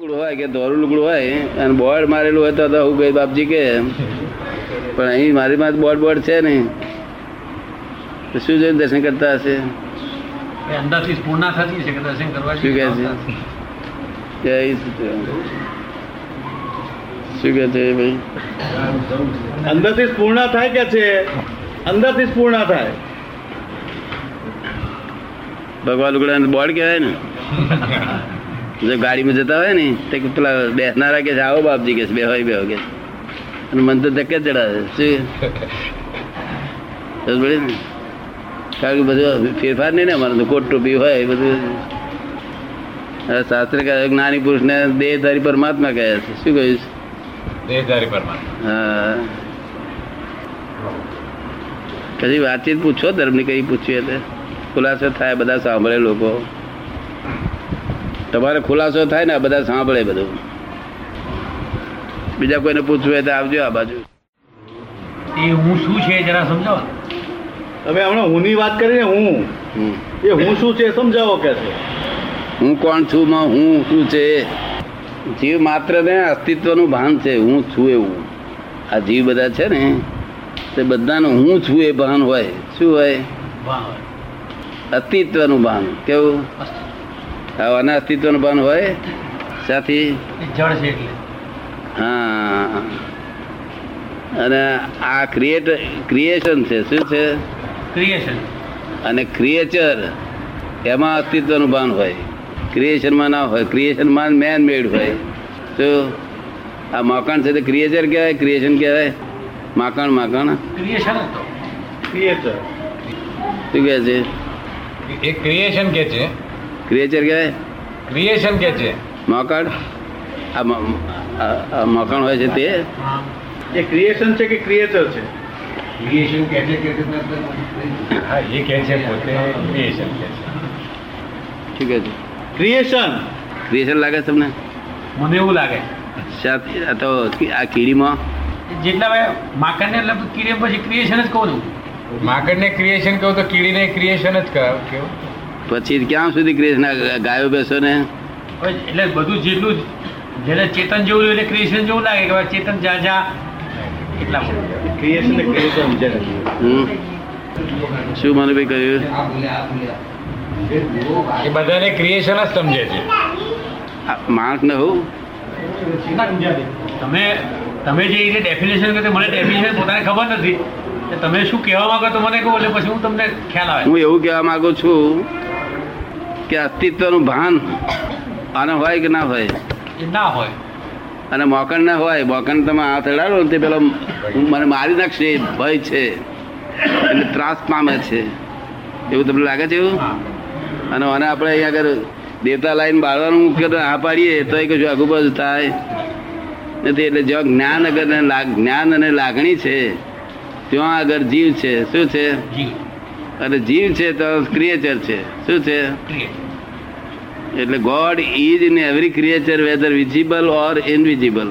લુગડું હોય કે દોરું લુગડું હોય અને બોર્ડ મારેલું હોય તો હું કઈ બાપજી કે પણ અહીં મારી પાસે બોર્ડ બોર્ડ છે નહીં. તો શું જોઈને દર્શન કરતા હશે? અંદરથી પૂર્ણા થતી છે કે દર્શન કરવા શું કહે છે. શું કહે છે? ભાઈ? અંદરથી પૂર્ણ થાય કે છે? અંદરથી પૂર્ણ થાય. ભગવાન લુગડા બોર્ડ કહેવાય ને? જો ગાડીમાં જતા હોય ને તે પેલા બેસનારા કે આવો બાપજી કે બે હોય બે કે અને મન તો ધક્કે ચડાવે. શું? કારણ કે બધું ફેરફાર નહીં ને અમારે તો કોટ ટોપી હોય એ બધું. શાસ્ત્ર કહે જ્ઞાની પુરુષને દેહધારી પરમાત્મા કહે છે. શું કહ્યું? દેહધારી પરમાત્મા. હા. કદી વાતચીત પૂછો ધર્મની કઈ પૂછવી એટલે ખુલાસો થાય બધા સાંભળે લોકો. તમારે ખુલાસો થાય ને બધા સાંભળે બધું. બીજા કોઈને પૂછવું હોય તો આવજો આ બાજુ. એ હું શું છે જરા સમજાવો. તમે હમણાં હું ની વાત કરીને હું. હમ. એ હું શું છે સમજાવો કે છે. હું કોણ છું માં હું શું છે? જીવ માત્ર ને અસ્તિત્વનું ભાન છે હું છું એવું. આ જીવ બધા છે ને તે બધાનું હું છું એ ભાન હોય. શું હોય? અસ્તિત્વનું ભાન. કેવું? આના અસ્તિત્વનું ભાન હોય સાથી જળ છે એટલે. હા. અને આ ક્રિએટ ક્રિએશન છે શું છે? ક્રિએશન અને ક્રિએચર એમાં અસ્તિત્વનું ભાન હોય. ક્રિએશનમાં ના હોય ક્રિએશનમાં મેન મેડ હોય. તો આ મકાન છે તે ક્રિએચર કહેવાય ક્રિએશન કહેવાય? માકણ માકણ ક્રિએશન ક્રિએચર શું કહે છે? એ ક્રિએશન કે છે? ક્રિએચર કહેવાય? ક્રિએશન કે છે? મકણ આ મ- આ આ મકાન હોય છે તે? એ ક્રિએશન છે કે ક્રિએટર છે? ક્રિએશન કે છે કે હા એ કે છે પોતે ક્રિએશન કે છે. શું છે? ક્રિએશન ક્રિએશન લાગે છે તમને? મને એવું લાગે. તો આ કીડીમાં? જેટલા માકડને એટલે કીડે પછી ક્રિએશન જ કહું છું. માકડને ક્રિએશન કહું તો કીડીને ક્રિએશન જ કહો કેવું? પછી ક્યાં સુધી ક્રિએશન ગાયો બેસો ને? એટલે બધું જેટલું જેને ચેતન જેવું એટલે ક્રિએશન જેવું લાગે કે ચેતન જા જા. એટલા ક્રિએશન ક્રિએશન. શું મને ભાઈ કહ્યું? એ બધાને ક્રિએશન જ સમજે છે. માણસ ને હું? તમે તમે જે રીતે ડેફિનેશન કરી મને ડેફિનેશન પોતાને ખબર નથી. કે તમે શું કહેવા માંગો તો મને કહો એટલે પછી હું તમને ખ્યાલ આવે. હું એવું કહેવા માંગુ છું કે અસ્તિત્વનું ભાન આને હોય કે ના હોય? ના હોય. અને મોકણ ના હોય મોકણ તમે હાથ અડાડો ને તે પેલો મને મારી નાખશે ભય છે. એટલે ત્રાસ પામે છે. એવું તમને લાગે છે એવું? હા. અને મને આપણે અહીંયા આગળ દેવતા લાઈન બાળવાનું કે આ પાડીએ તો એ કશું આગુ બાજુ થાય નથી. એટલે જ્યાં જ્ઞાન અગર જ્ઞાન અને લાગણી છે ત્યાં આગળ જીવ છે. શું છે? જી. અને જીવ છે તો ક્રિએચર છે. શું છે? એટલે God is in every creature whether visible or invisible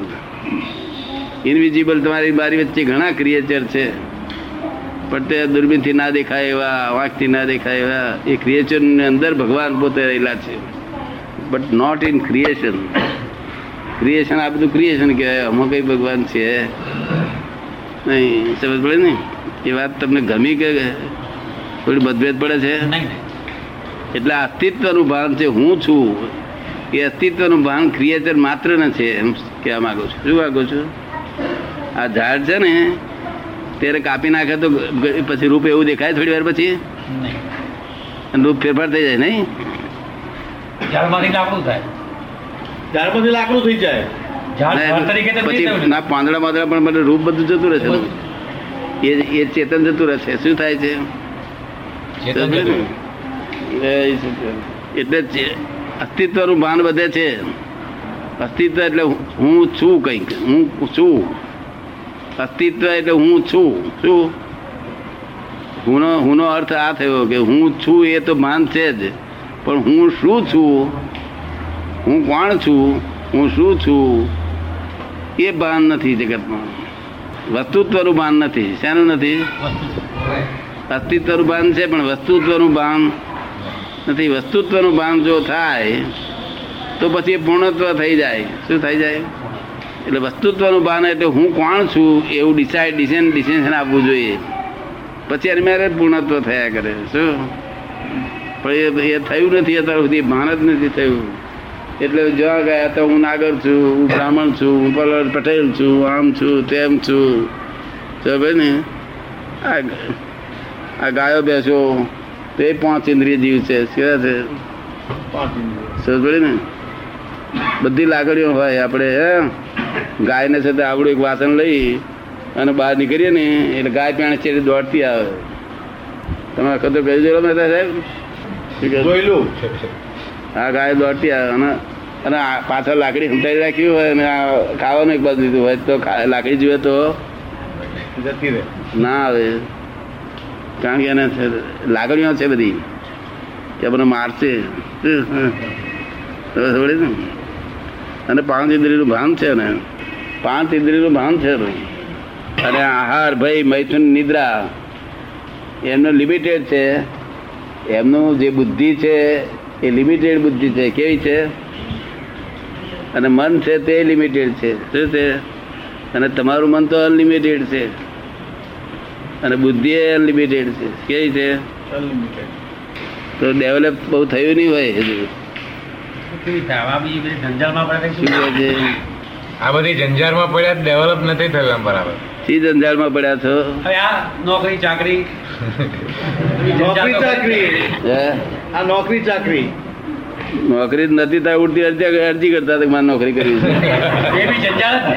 invisible તમારી બારી વચ્ચે ઘણા ક્રિએચર છે. પણ તે દૂરબીનથી ના દેખાય એવા વાંખથી ના દેખાય એવા એ ક્રિએચરની અંદર ભગવાન પોતે રહેલા છે. But not in creation creation આ બધું ક્રિએશન કહેવાય. આમાં કઈ ભગવાન છે? નહીં. સમજ પડે ને? એ વાત તમને ગમી કે થોડી મતભેદ પડે છે? એટલે અસ્તિત્વનું ભાન છે હું છું. એ અસ્તિત્વનું ભાન ક્રિએચર માત્ર ન છે એમ કહેવા માગું છું. શું માંગુ છું? આ ઝાડ છે ને ત્યારે કાપી નાખે તો પછી રૂપ એવું દેખાય થોડી વાર પછી? અને રૂપ ફેરફાર થઈ જાય નહીં? ઝાડમાંથી લાકડું થાય. ત્યાર લાકડું થઈ જાય. ઝાડ ના, ઝાડ તરીકે તો પછી. ના પાંદડા પાંદડા પણ મને રૂપ બધું જતું રહેશે. એ એ ચેતન જતું રહેશે. શું થાય છે ચેતન સમજે ને? જતું. એ છે. એટલે અસ્તિત્વનું ભાન વધે છે. અસ્તિત્વ એટલે હું છું કંઈક. હું છું. અસ્તિત્વ એટલે હું છું. શું? હુનો હુંનો અર્થ આ થયો કે હું છું એ તો ભાન છે જ. પણ હું શું છું? હું કોણ છું? હું શું છું? એ ભાન નથી જગતમાં. વસ્તુત્વનું ભાન નથી. શેનું નથી? વસ્તુ અસ્તિત્વનું ભાન છે, પણ વસ્તુત્વનું ભાન નથી. વસ્તુત્વનું ભાન જો થાય, તો પછી પૂર્ણત્વ થઈ જાય. શું થઈ જાય? એટલે વસ્તુત્વનું ભાન એટલે હું કોણ છું, એવું ડિસાઇડ ડિસિઝન ડિસિઝન આપવું જોઈએ. પછી એની મેરે પૂર્ણત્વ થયા કરે. શું? પણ એ થયું નથી અત્યાર સુધી, ભાન જ નથી થયું. એટલે જોવા ગયા તો હું નાગર છું, હું બ્રાહ્મણ છું, હું પટેલ છું આમ છું, તેમ છું. સમજે ને આ આ ગાયો બેસો તો એ પાંચ ઇન્દ્રિય જીવ છે કેવા છે? સમજ ને? બધી લાગણીઓ હોય આપણે હે? ગાયને છે આવડું એક વાસણ લઈ અને બહાર નીકળીએ ને એટલે ગાય પેણે છે દોડતી આવે. તમારે વખત કહી? દેલો મહેતા સાહેબ આ ગાય દોડતી આવે અને અને આ પાછળ લાકડી હંતાઈ રાખી હોય અને ખાવાનું એક બાજુ દીધું હોય તો લાકડી જોઈએ તો જતી રહે. ના આવે. કારણ કે એને લાગણીઓ છે બધી. કે મને મારશે. સમજે ને? અને પાંચ ઇન્દ્રિયનું ભાન છે ને પાંચ ઇન્દ્રિયનું ભાન છે. અને આહાર, ભય, મૈથુન, નિદ્રા એમનું લિમિટેડ છે. એમનું જે બુદ્ધિ છે એ લિમિટેડ બુદ્ધિ છે. કેવી છે? અને મન છે તે લિમિટેડ છે. શું છે? અને તમારું મન તો અનલિમિટેડ છે. અને બુદ્ધિ એ અનલિમિટેડ છે. કેવી છે? તો ડેવલપ બહુ થયું નહીં હોય હજુ. આ બધી જંજારમાં પડ્યા ડેવલપ નથી થયું એમ બરાબર. શી જંજાળમાં પડ્યા છો? આ નોકરી ચાકરી. નોકરી ચાકરી. હે? આ નોકરી ચાકરી. નોકરી જ નથી થાય ઉડતી અરજી અરજી કરતા મારે નોકરી કરવી છે. એ બી જંજાળ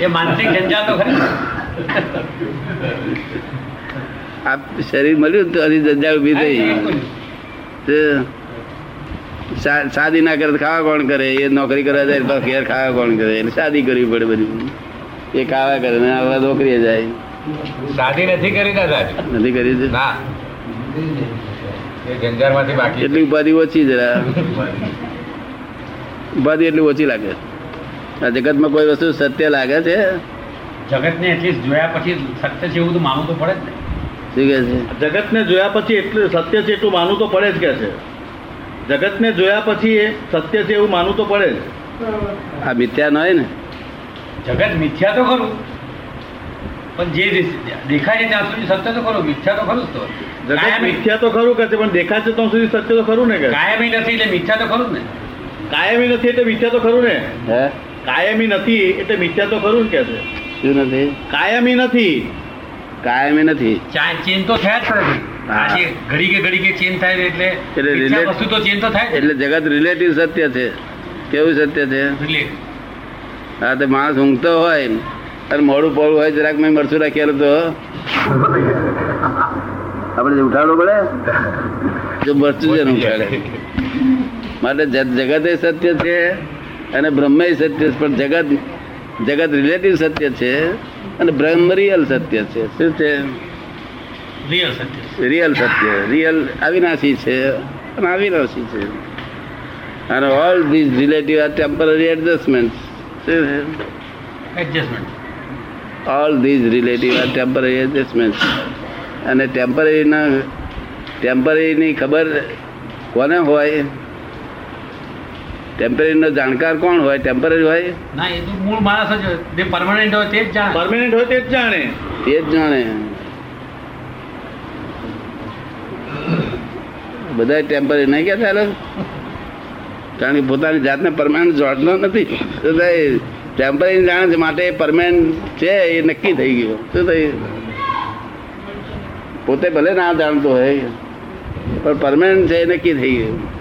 એ માનસિક જંજાળ તો ખરી આ શરીર મળ્યું તો હજી જંજાળ ઊભી થઈ. તે શાદી ના કરે તો ખાવા કોણ કરે? એ નોકરી કરવા જાય ઘેર ખાવા કોણ કરે? એટલે શાદી કરવી પડે બધી. એ ખાવા કરે ને આવા નોકરીએ જાય. શાદી નથી કરી દાદા. નથી કરી ના. બાકી એટલી ઉપાધિ ઓછી જરા. ઉપાધિ એટલી ઓછી લાગે. આ જગતમાં કોઈ વસ્તુ સત્ય લાગે છે? જગતને એટલીસ્ટ જોયા પછી સત્ય છે એવું તો માનવું તો પડે જ ને. શું કે છે? જગતને જોયા પછી એટલું સત્ય છે એટલું માનવું તો પડે જ કે છે. જગતને જોયા પછી એ સત્ય છે એવું માનવું તો પડે જ. આ મિથ્યા ન હોય ને? જગત મિથ્યા તો ખરું. પણ જે દેખાય છે ત્યાં સુધી સત્ય તો ખરું મિથ્યા તો ખરું જ તો. જગત કાયમી મિથ્યા તો ખરું કે છે પણ દેખાય છે ત્યાં સુધી સત્ય તો ખરું ને કે કાયમી નથી એટલે મિથ્યા તો ખરું ને. કાયમી નથી એટલે મિથ્યા તો ખરું ને. કાયમી નથી એટલે મિથ્યા તો ખરું ને કે છે. શું નથી? કાયમી નથી. કાયમી નથી. ચેન તો થયા જ કરે ઘડી કે ઘડી કે ચેન થાય એટલે એટલે વસ્તુ તો ચેન તો થાય એટલે જગત રિલેટિવ સત્ય છે. કેવું સત્ય છે. હા તો માણસ ઊંઘતો હોય અને મોડું પડવું હોય જરાક મેં મરચું રાખેલું તો આપણે ઉઠાડવું પડે? જો મરચું છે ને ઉઠાડે. માટે જગત એ સત્ય છે અને બ્રહ્મ સત્ય છે પણ જગત જગત રિલેટિવ સત્ય છે અને બ્રહ્મ રિયલ સત્ય છે. શું છે? રિયલ સત્ય રિયલ સત્ય. રિયલ અવિનાશી છે અને અવિનાશી છે. અને all these relative are temporary adjustment adjustment all these relative are temporary adjustment અને ટેમ્પરરીના ટેમ્પરરીની ખબર કોને હોય? ટેમ્પરરીનો જાણકાર કોણ હોય? ટેમ્પરરી હોય? ના એ તો મૂળ માણસ જ હોય. જે પરમાનન્ટ હોય તે જ જાણે. પરમાનન્ટ હોય તે જ જાણે. તે જ જાણે. બધા ટેમ્પરરી નહીં કે થાય? કારણ કે પોતાની જાતને પરમાનન્ટ જોડતો નથી. ટેમ્પરરી જાણે છે માટે પરમાનન્ટ છે એ નક્કી થઈ ગયું. શું થયું પોતે ભલે ના જાણતો હોય પણ પરમાનન્ટ છે એ નક્કી થઈ ગયું.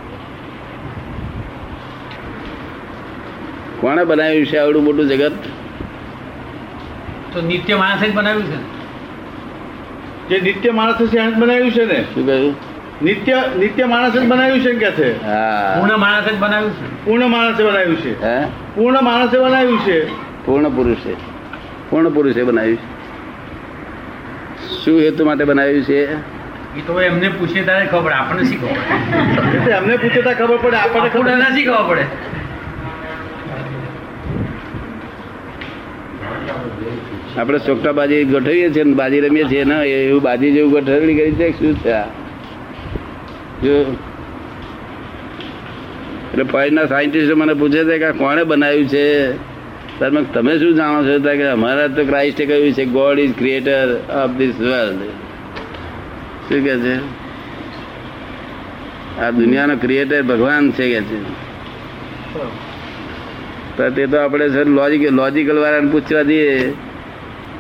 કોણે બનાવ્યું છે આવડું મોટું જગત? તો નિત્ય માણસે જ બનાવ્યું છે. જે નિત્ય માણસ છે એને જ બનાવ્યું છે ને? શું કહ્યું? નિત્ય નિત્ય માણસ જ બનાવ્યું છે કે છે? પૂર્ણ માણસ જ બનાવ્યું છે. પૂર્ણ માણસે બનાવ્યું છે. પૂર્ણ માણસે બનાવ્યું છે. પૂર્ણ પુરુષે. પૂર્ણ પુરુષે બનાવ્યું છે. શું હેતુ માટે બનાવ્યું છે? એ તો એમને પૂછે ત્યારે ખબર આપણને શી ખબર પડે એમને પૂછે તો ખબર પડે આપણને ખબર આપણને ના શી ખબર પડે. આપણે ચોકટા બાજી ગોઠવીએ છીએ ને બાજી રમીએ છીએ ને એવું બાજી જેવું ગોઠવણી કરી છે શું છે એટલે ફોરેનના સાયન્ટિસ્ટ મને પૂછે છે કે કોણે બનાવ્યું છે? સર તમે શું જાણો છો? કે અમારા તો ક્રાઇસ્ટે કહ્યું છે God is creator of this world શું કહે છે? આ દુનિયાનો ક્રિએટર ભગવાન છે કે છે? તો તે તો આપણે લોજિક લોજિકલ વાળાને પૂછવા દઈએ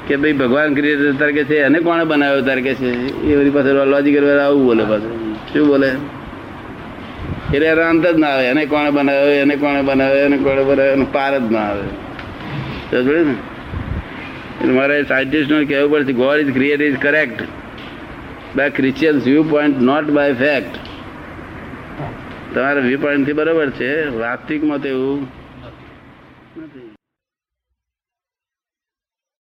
કે ભાઈ ભગવાન ક્રિએટર તરીકે છે? એને કોણે બનાવ્યો તરીકે છે? એ બધી પાસે લોજિકલ વાળા આવું બોલે પાછું. શું બોલે? એટલે એનો અંત જ ના આવે. એને કોણે બનાવ્યો? એને કોણે બનાવ્યો? એને કોણે બનાવ્યો? એનો પાર જ ના આવે. સમજ ને? એટલે મારે સાયન્ટિસ્ટનું કહેવું પડશે God is create is correct by Christians view point not by fact તમારા વ્યૂ પોઈન્ટથી બરાબર છે. વાસ્તવિકમાં તો એવું